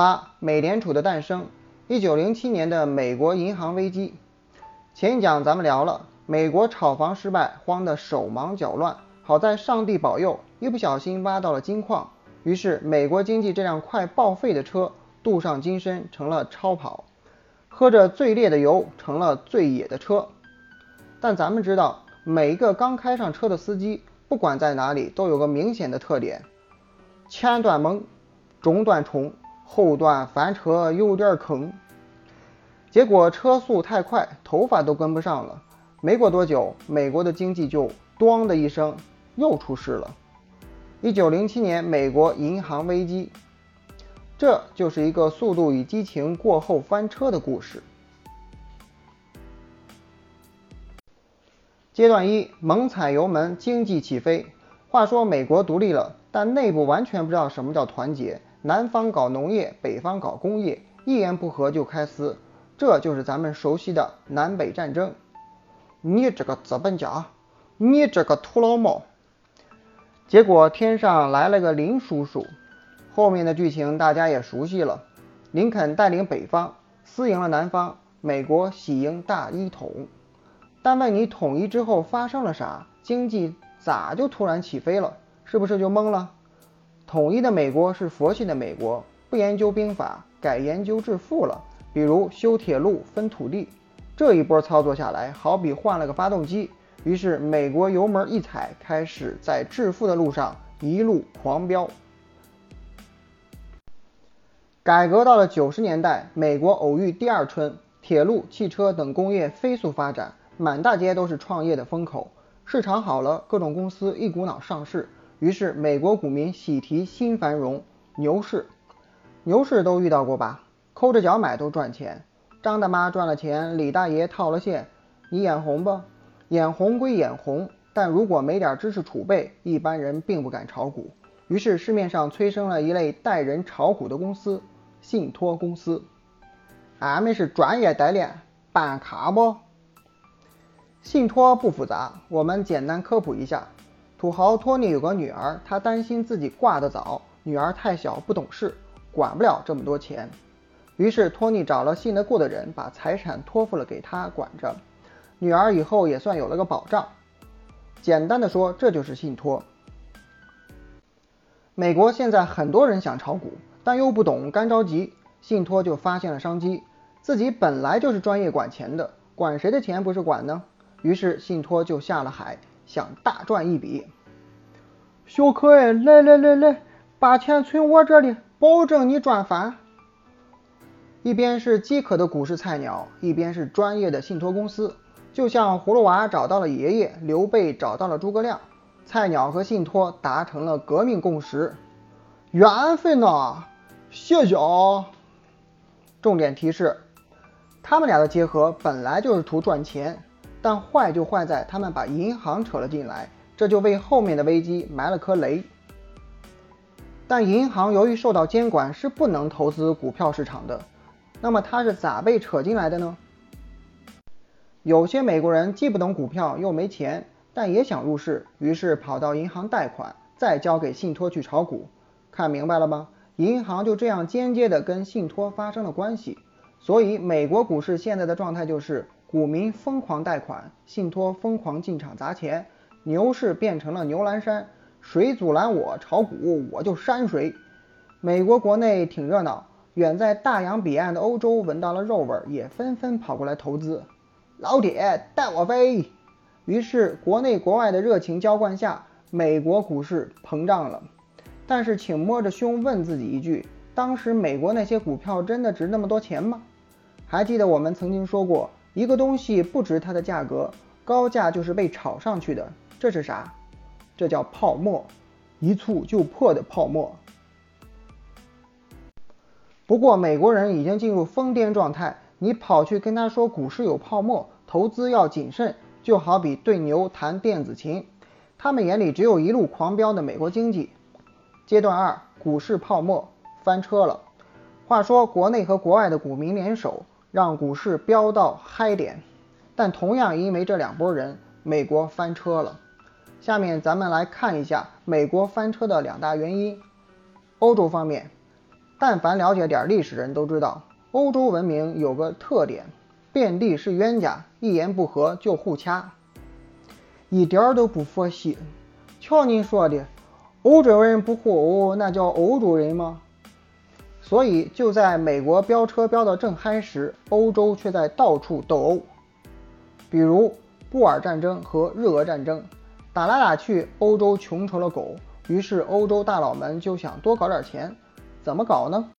八、美联储的诞生。一九零七年的美国银行危机。前一讲咱们聊了，美国炒房失败，慌得手忙脚乱。好在上帝保佑，一不小心挖到了金矿。于是美国经济这辆快报废的车，镀上金身成了超跑，喝着最烈的油成了最野的车。但咱们知道，每一个刚开上车的司机，不管在哪里，都有个明显的特点：前段猛，中段冲。后段翻车有点坑，结果车速太快，头发都跟不上了。没过多久，美国的经济就“咣”的一声又出事了。一九零七年，美国银行危机，这就是一个《速度与激情》过后翻车的故事。阶段一：猛踩油门，经济起飞。话说美国独立了，但内部完全不知道什么叫团结。南方搞农业，北方搞工业，一言不合就开撕，这就是咱们熟悉的南北战争。你这个资本家，你这个土老帽。结果天上来了个林叔叔，后面的剧情大家也熟悉了。林肯带领北方私赢了南方，美国喜迎大一统。但问你统一之后发生了啥？经济咋就突然起飞了？是不是就懵了？统一的美国是佛系的美国，不研究兵法，改研究致富了。比如修铁路分土地，这一波操作下来，好比换了个发动机。于是美国油门一踩，开始在致富的路上一路狂飙。改革到了九十年代，美国偶遇第二春，铁路、汽车等工业飞速发展，满大街都是创业的风口。市场好了，各种公司一股脑上市。于是，美国股民喜提新繁荣，牛市，牛市都遇到过吧？抠着脚买都赚钱，张大妈赚了钱，李大爷套了现，你眼红不？眼红归眼红，但如果没点知识储备，一般人并不敢炒股。于是，市面上催生了一类带人炒股的公司——信托公司。俺们是专业代练，办卡不？信托不复杂，我们简单科普一下。土豪托尼有个女儿，他担心自己挂得早，女儿太小不懂事，管不了这么多钱。于是托尼找了信得过的人，把财产托付了给他管着，女儿以后也算有了个保障。简单的说，这就是信托。美国现在很多人想炒股，但又不懂，干着急，信托就发现了商机。自己本来就是专业管钱的，管谁的钱不是管呢？于是信托就下了海。想大赚一笔，小可爱，来来来来，把钱存我这里，保证你赚翻。一边是饥渴的股市菜鸟，一边是专业的信托公司，就像葫芦娃找到了爷爷，刘备找到了诸葛亮，菜鸟和信托达成了革命共识。缘分呐，谢谢啊。重点提示：他们俩的结合本来就是图赚钱。但坏就坏在他们把银行扯了进来，这就为后面的危机埋了颗雷。但银行由于受到监管，是不能投资股票市场的。那么它是咋被扯进来的呢？有些美国人既不懂股票，又没钱，但也想入市，于是跑到银行贷款，再交给信托去炒股。看明白了吗？银行就这样间接的跟信托发生了关系。所以美国股市现在的状态就是。股民疯狂贷款，信托疯狂进场砸钱，牛市变成了牛栏山，谁阻拦我炒股，我就扇谁。美国国内挺热闹，远在大洋彼岸的欧洲闻到了肉味，也纷纷跑过来投资。老铁带我飞！于是国内国外的热情浇灌下，美国股市膨胀了。但是请摸着胸问自己一句：当时美国那些股票真的值那么多钱吗？还记得我们曾经说过。一个东西不值它的价格，高价就是被炒上去的。这是啥？这叫泡沫，一触就破的泡沫。不过美国人已经进入疯癫状态，你跑去跟他说股市有泡沫，投资要谨慎，就好比对牛弹电子琴。他们眼里只有一路狂飙的美国经济。阶段二，股市泡沫翻车了。话说国内和国外的股民联手。让股市飙到嗨点，但同样因为这两拨人，美国翻车了。下面咱们来看一下美国翻车的两大原因。欧洲方面，但凡了解点历史人都知道，欧洲文明有个特点，遍地是冤家，一言不合就互掐，一点儿都不佛系。瞧您说的，欧洲人不互殴，那叫欧洲人吗？所以就在美国飙车飙得正嗨时，欧洲却在到处斗殴，比如布尔战争和日俄战争，打来打去，欧洲穷成了狗。于是欧洲大佬们就想多搞点钱，怎么搞呢？